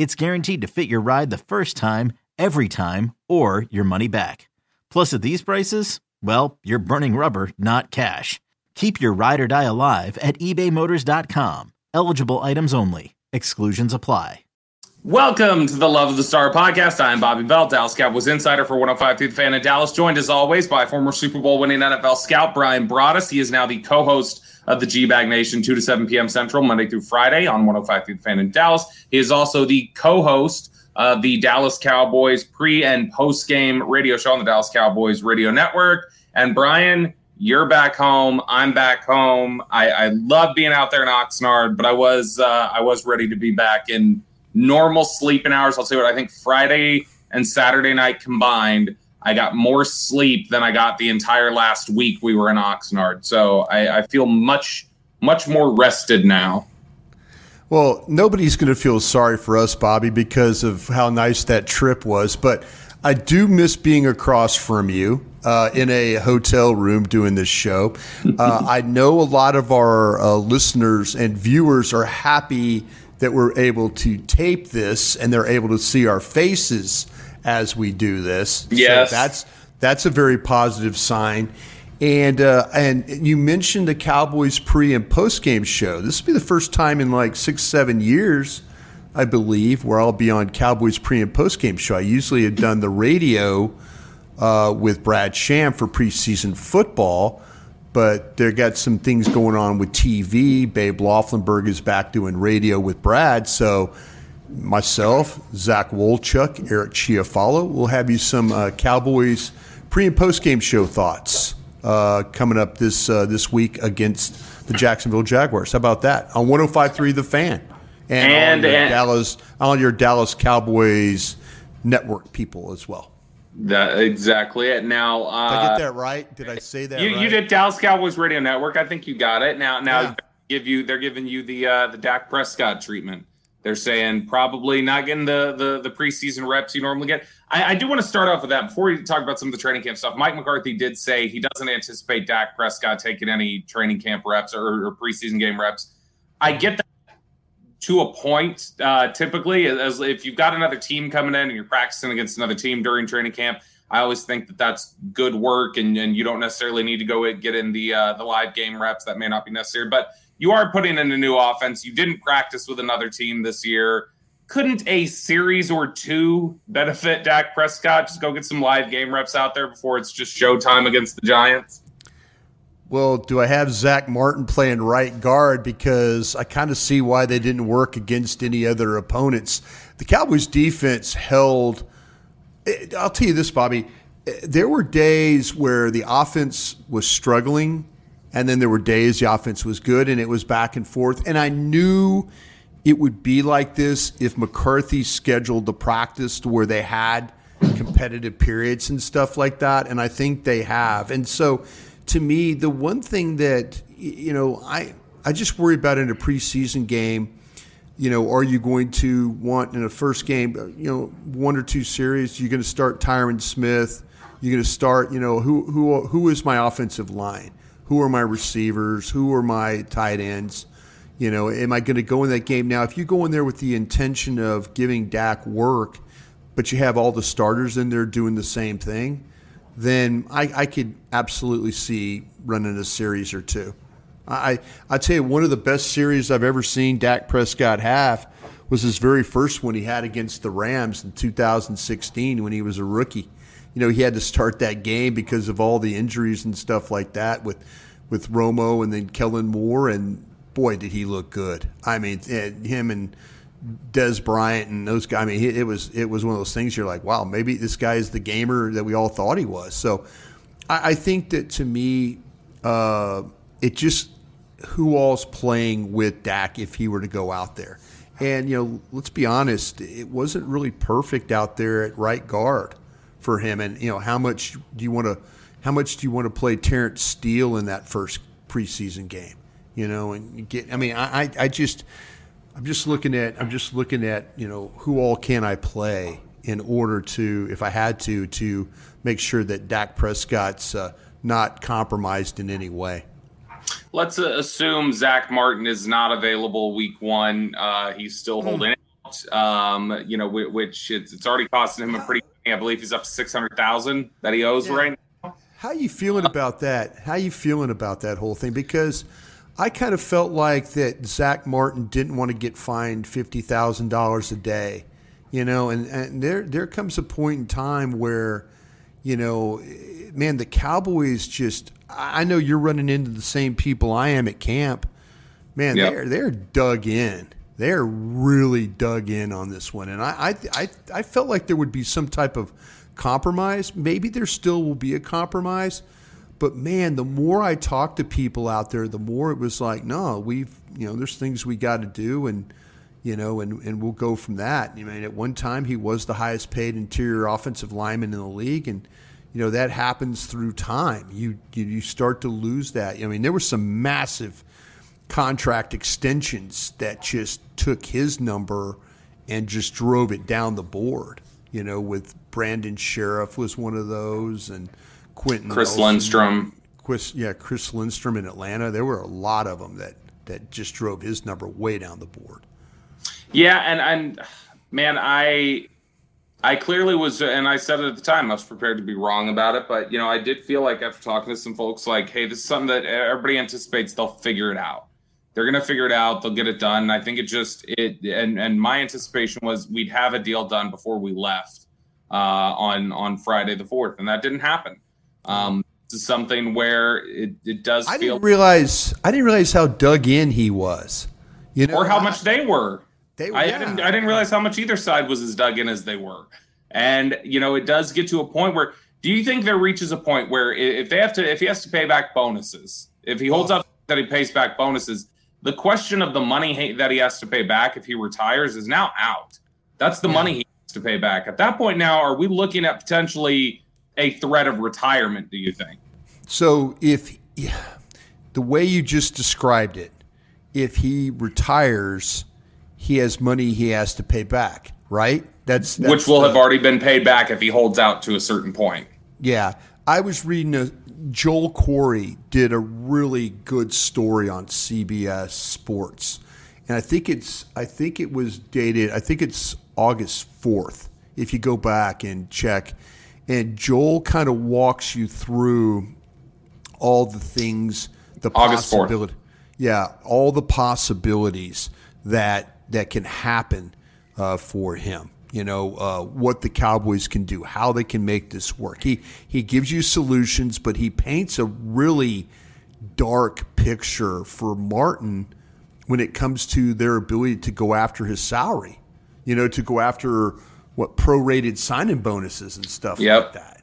it's guaranteed to fit your ride the first time, every time, or your money back. Plus, at these prices, well, you're burning rubber, not cash. Keep your ride or die alive at ebaymotors.com. Eligible items only. Exclusions apply. Welcome to the Love of the Star podcast. I'm Bobby Belt, Dallas Cowboys insider for 105.3 the fan in Dallas, joined as always by former Super Bowl winning NFL scout Bryan Broaddus. He is now the co-host of the G Bag Nation, 2 to 7 p.m. Central, Monday through Friday on 105.3 the fan in Dallas. He is also the co-host of the Dallas Cowboys pre and post game radio show on the Dallas Cowboys radio network. And Bryan, you're back home. I'm back home. I, I love being out there in Oxnard, but I was uh, I was ready to be back in normal sleeping hours. I'll you what, I think Friday and Saturday night combined, I got more sleep than I got the entire last week we were in Oxnard. So I, I feel much, much more rested now. Well, nobody's going to feel sorry for us, Bobby, because of how nice that trip was. But I do miss being across from you uh, in a hotel room doing this show. Uh, I know a lot of our uh, listeners and viewers are happy that we're able to tape this and they're able to see our faces as we do this. Yes. So that's that's a very positive sign. And uh, and you mentioned the Cowboys pre and post game show. This will be the first time in like six seven years, I believe, where I'll be on Cowboys pre and post game show. I usually have done the radio uh, with Brad Sham for preseason football, but they got some things going on with TV. Babe Laufenberg is back doing radio with Brad, so myself, Zach Wolchuk, Eric Chiafalo, We'll have you some uh, Cowboys pre and post game show thoughts uh, coming up this uh, this week against the Jacksonville Jaguars. How about that on 105.3 The Fan and, And- on your and- Dallas on your Dallas Cowboys network people as well. That exactly it. Now, uh, Did I get that right? Did I say that you, right? you did Dallas Cowboys Radio Network. I think you got it. Now, now Yeah. give you they're giving you the uh, the Dak Prescott treatment. They're saying probably not getting the the, the preseason reps you normally get. I, I do want to start off with that before we talk about some of the training camp stuff. Mike McCarthy did say he doesn't anticipate Dak Prescott taking any training camp reps or, or preseason game reps. I get that to a point. Uh, typically, as if you've got another team coming in and you're practicing against another team during training camp, I always think that that's good work, and, and you don't necessarily need to go get in the uh, the live game reps. That may not be necessary, but you are putting in a new offense. You didn't practice with another team this year. Couldn't a series or two benefit Dak Prescott? Just go get some live game reps out there before it's just showtime against the Giants. Well, do I have Zack Martin playing right guard? Because I kind of see why they didn't work against any other opponents. The Cowboys defense held. eh, I'll tell you this, Bobby. eh, There were days where the offense was struggling, and then there were days the offense was good, and it was back and forth. And I knew it would be like this if McCarthy scheduled the practice to where they had competitive periods and stuff like that. And I think they have. And so, to me, the one thing that you know, I I just worry about in a preseason game. You know, are you going to want in a first game, you know, one or two series? You're going to start Tyron Smith. You're going to start, you know, who who who is my offensive line? Who are my receivers? Who are my tight ends? You know, am I going to go in that game now? If you go in there with the intention of giving Dak work, but you have all the starters in there doing the same thing, then I, I could absolutely see running a series or two. I I tell you, one of the best series I've ever seen Dak Prescott have was his very first one he had against the Rams in 2016 when he was a rookie. You know, he had to start that game because of all the injuries and stuff like that with with Romo and then Kellen Moore and boy did he look good. I mean, him and Dez Bryant and those guys. I mean, it was it was one of those things. You're like, wow, maybe this guy is the gamer that we all thought he was. So, I, I think that to me, uh, it just who all's playing with Dak if he were to go out there. And you know, let's be honest, it wasn't really perfect out there at right guard for him. And you know, how much do you want to how much do you want to play Terence Steele in that first preseason game? You know, and get. I mean, I I just I'm just looking at I'm just looking at you know who all can I play in order to if I had to to make sure that Dak Prescott's uh, not compromised in any way. Let's uh, assume Zack Martin is not available week one. Uh, he's still hmm. holding out. Um, you know, which it's, it's, already costing him a pretty. I believe he's up to six hundred thousand that he owes yeah. right now. How you feeling about that? How you feeling about that whole thing? Because I kind of felt like that Zack Martin didn't want to get fined fifty thousand dollars a day, you know, and, and there there comes a point in time where, you know, man, the Cowboys just I know you're running into the same people I am at camp. Man, yep. they're they're dug in. They're really dug in on this one, and I, I I I felt like there would be some type of compromise. Maybe there still will be a compromise but man, the more I talked to people out there, the more it was like, no, we've, you know, there's things we got to do, and you know, and, and we'll go from that. I mean, at one time he was the highest paid interior offensive lineman in the league, and you know that happens through time. You you, you start to lose that. I mean, there were some massive contract extensions that just took his number and just drove it down the board. You know, with Brandon Scherff was one of those, and Quenton, Chris Nelson, Lindstrom, Chris, yeah, Chris Lindstrom in Atlanta. There were a lot of them that that just drove his number way down the board. Yeah, and and man, I I clearly was, and I said it at the time, I was prepared to be wrong about it, but you know, I did feel like after talking to some folks, like, hey, this is something that everybody anticipates they'll figure it out. They're gonna figure it out. They'll get it done. I think it just it and and my anticipation was we'd have a deal done before we left uh, on on Friday the fourth, and that didn't happen. Um, this is something where it, it does. I feel didn't realize. I didn't realize how dug in he was. You know, or how much they were. They, I, yeah. didn't. I didn't realize how much either side was as dug in as they were. And you know, it does get to a point where. Do you think there reaches a point where if they have to, if he has to pay back bonuses, if he holds oh. up that he pays back bonuses, the question of the money that he has to pay back if he retires is now out. That's the yeah. money he has to pay back. At that point, now are we looking at potentially a threat of retirement, do you think? So, if the way you just described it, if he retires, he has money he has to pay back, right? That's, that's which will the, have already been paid back if he holds out to a certain point. Yeah, I was reading a Joel Corry did a really good story on CBS Sports, and I think it's I think it was dated I think it's August fourth. If you go back and check, and Joel kind of walks you through all the things, the August possibility, 4th. yeah, all the possibilities that that can happen uh, for him. You know uh, what the Cowboys can do, how they can make this work. He he gives you solutions, but he paints a really dark picture for Martin when it comes to their ability to go after his salary. You know, to go after what prorated signing bonuses and stuff yep. like that.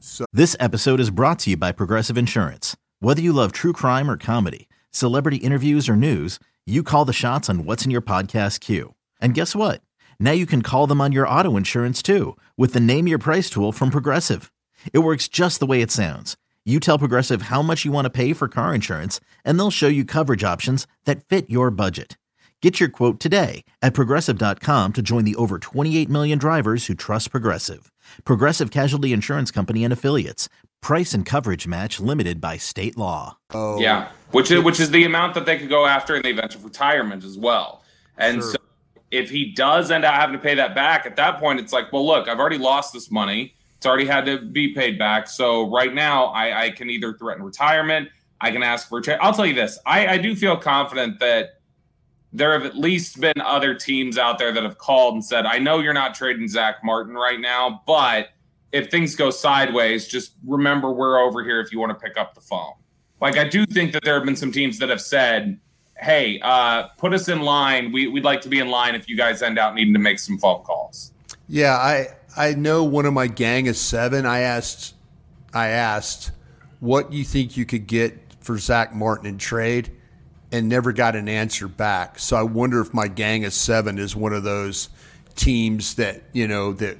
So This episode is brought to you by Progressive Insurance. Whether you love true crime or comedy, celebrity interviews or news, you call the shots on what's in your podcast queue. And guess what? Now you can call them on your auto insurance too with the Name Your Price tool from Progressive. It works just the way it sounds. You tell Progressive how much you want to pay for car insurance, and they'll show you coverage options that fit your budget. Get your quote today at progressive.com to join the over 28 million drivers who trust Progressive. Progressive Casualty Insurance Company and Affiliates. Price and coverage match limited by state law. Oh. Yeah, which is, which is the amount that they could go after in the event of retirement as well. And sure. so if he does end up having to pay that back, at that point, it's like, well, look, I've already lost this money. It's already had to be paid back. So right now, I, I can either threaten retirement. I can ask for. Tra- I'll tell you this: I, I do feel confident that there have at least been other teams out there that have called and said, I know you're not trading Zack Martin right now, but if things go sideways, just remember we're over here if you want to pick up the phone. Like, I do think that there have been some teams that have said, hey, uh, put us in line. We, would like to be in line if you guys end out needing to make some phone calls. Yeah, I I know one of my gang is seven. I asked I asked what you think you could get for Zack Martin in trade, and never got an answer back. So I wonder if my gang of seven is one of those teams that you know that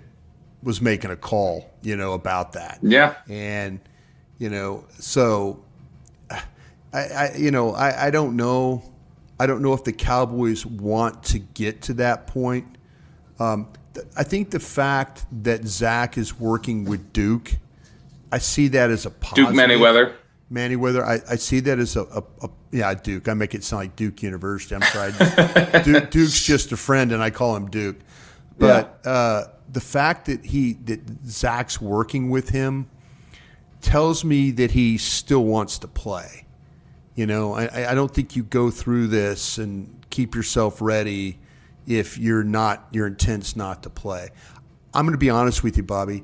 was making a call, you know, about that. Yeah, and you know, so I, I you know, I, I don't know. I don't know if the Cowboys want to get to that point. Um, I think the fact that Zack is working with Duke, I see that as a positive. Duke Manyweather. Manyweather, I, I see that as a, a, a, yeah Duke. I make it sound like Duke University. I'm sorry, Duke, Duke's just a friend, and I call him Duke. But yeah. uh, the fact that he that Zack's working with him tells me that he still wants to play. You know, I, I don't think you go through this and keep yourself ready if you're not your intent's not to play. I'm going to be honest with you, Bobby.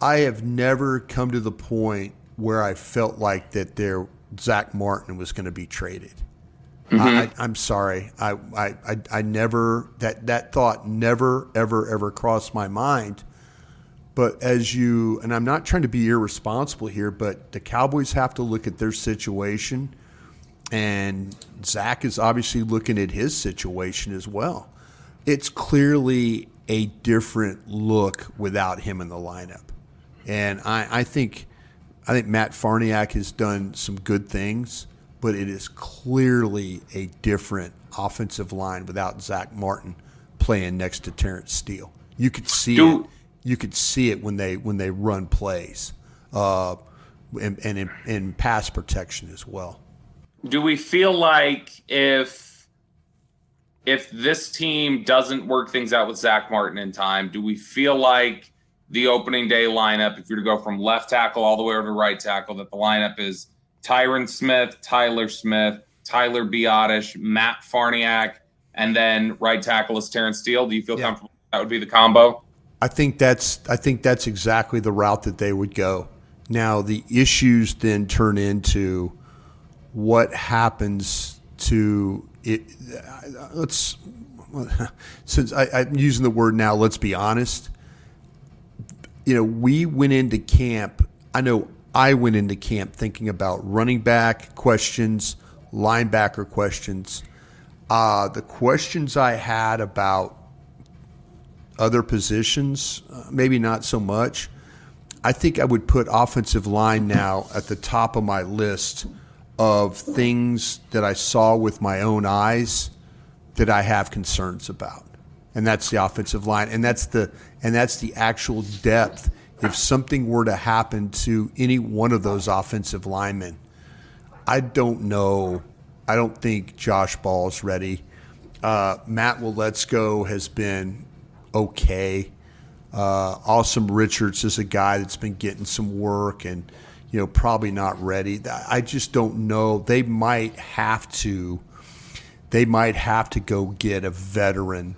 I have never come to the point where I felt like that there Zack Martin was going to be traded. Mm-hmm. I, am sorry. I, I, I, I never that that thought never ever ever crossed my mind. But as you and I'm not trying to be irresponsible here, but the Cowboys have to look at their situation, and Zack is obviously looking at his situation as well it's clearly a different look without him in the lineup. And I, I think I think Matt Farniok has done some good things, but it is clearly a different offensive line without Zack Martin playing next to Terence Steele. You could see it. You could see it when they when they run plays, uh, and, and in, in pass protection as well. Do we feel like if if this team doesn't work things out with Zack Martin in time, do we feel like the opening day lineup, if you're to go from left tackle all the way over to right tackle, that the lineup is Tyron Smith, Tyler Smith, Tyler Biadasz, Matt Farniok, and then right tackle is Terence Steele? Do you feel yeah. comfortable that would be the combo? I think that's I think that's exactly the route that they would go. Now the issues then turn into what happens to it, let's since I, am using the word now, let's be honest. You know, we went into camp. I know I went into camp thinking about running back questions, linebacker questions. Uh, the questions I had about other positions, uh, maybe not so much. I think I would put offensive line now at the top of my list of things that I saw with my own eyes that I have concerns about. And that's the offensive line and that's the and that's the actual depth if something were to happen to any one of those offensive linemen. I don't know. I don't think Josh Ball is ready. Uh, Matt Waletzko has been okay. Uh, Asim Richards is a guy that's been getting some work and you know, probably not ready. I just don't know. They might have to. They might have to go get a veteran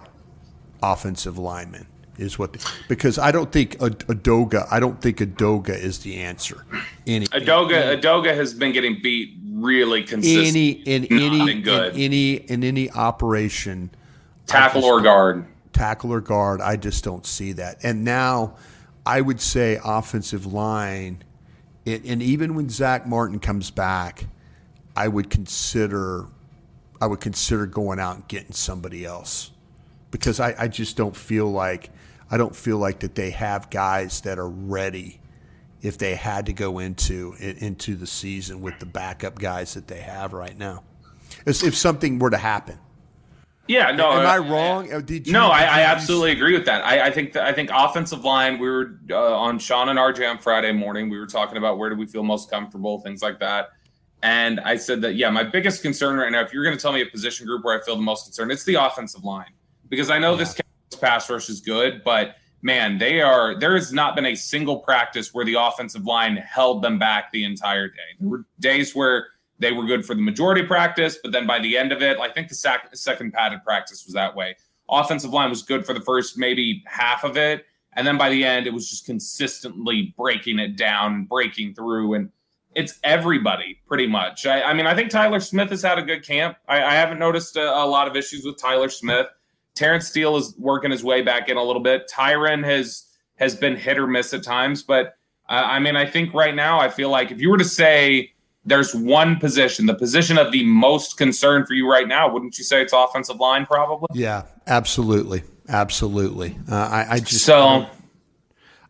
offensive lineman. Is what the, because I don't think Edoga. I don't think Edoga is the answer. Any Edoga Edoga has been getting beat really consistently. Any in any in any in any operation, tackle or guard, tackle or guard. I just don't see that. And now, I would say offensive line it, and even when Zack Martin comes back, I would consider I would consider going out and getting somebody else because I, I just don't feel like I don't feel like that they have guys that are ready if they had to go into into the season with the backup guys that they have right now. As if something were to happen. Yeah, no. Am uh, I wrong? Uh, did you, no, did I, I, absolutely agree with that. I, I think that I think offensive line. We were uh, on Shan and RJ on Friday morning. We were talking about where do we feel most comfortable, things like that. And I said that yeah, my biggest concern right now, if you're going to tell me a position group where I feel the most concerned, it's the offensive line because I know yeah. this pass rush is good, but man, they are. There has not been a single practice where the offensive line held them back the entire day. There were days where they were good for the majority of practice, but then by the end of it, I think the sac- second padded practice was that way. Offensive line was good for the first maybe half of it. And then by the end, it was just consistently breaking it down, breaking through. And it's everybody pretty much. I, I mean, I think Tyler Smith has had a good camp. I, I haven't noticed a, a, lot of issues with Tyler Smith. Terence Steele is working his way back in a little bit. Tyron has has been hit or miss at times, but uh, I mean, I think right now, I feel like if you were to say there's one position, the position of the most concern for you right now, wouldn't you say it's offensive line, probably? Yeah, absolutely, absolutely. Uh, I, I, just so. I don't,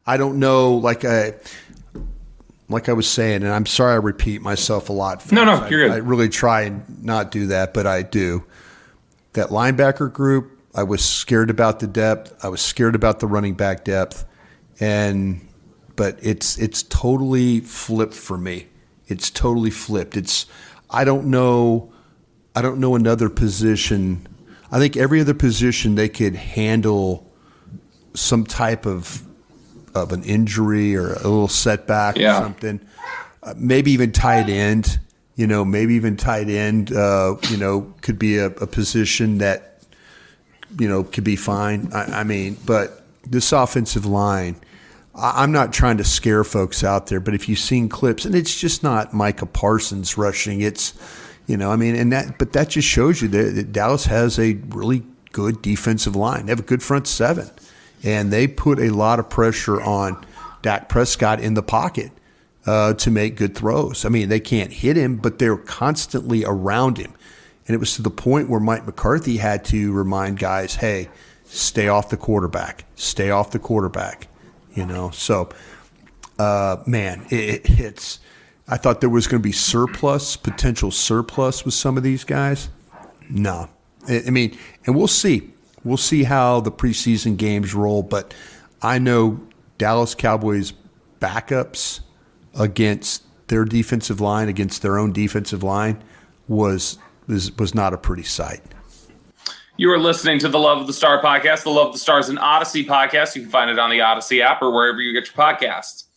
I don't know, like I, like I was saying, and I'm sorry I repeat myself a lot. Folks. No, no, you're I, good. I really try and not do that, but I do. That linebacker group, I was scared about the depth. I was scared about the running back depth, and but it's it's totally flipped for me. It's totally flipped. It's I don't know I don't know another position. I think every other position they could handle some type of of an injury or a little setback yeah. or something. Uh, maybe even tight end. You know, maybe even tight end. Uh, you know, could be a, a, position that you know could be fine. I, I mean, but this offensive line I'm not trying to scare folks out there, but if you've seen clips, and it's just not Micah Parsons rushing, it's, you know, I mean, and that, but that just shows you that, that Dallas has a really good defensive line. They have a good front seven, and they put a lot of pressure on Dak Prescott in the pocket uh, to make good throws. I mean, they can't hit him, but they're constantly around him. And it was to the point where Mike McCarthy had to remind guys, hey, stay off the quarterback, stay off the quarterback you know. So, uh, man, it, it's. I thought there was going to be surplus, potential surplus with some of these guys. No, I, I mean, and we'll see. We'll see how the preseason games roll. But I know Dallas Cowboys backups against their defensive line, against their own defensive line, was was, was not a pretty sight. You are listening to the Love of the Star podcast. The Love of the Stars and Audacy podcast. You can find it on the Audacy app or wherever you get your podcasts.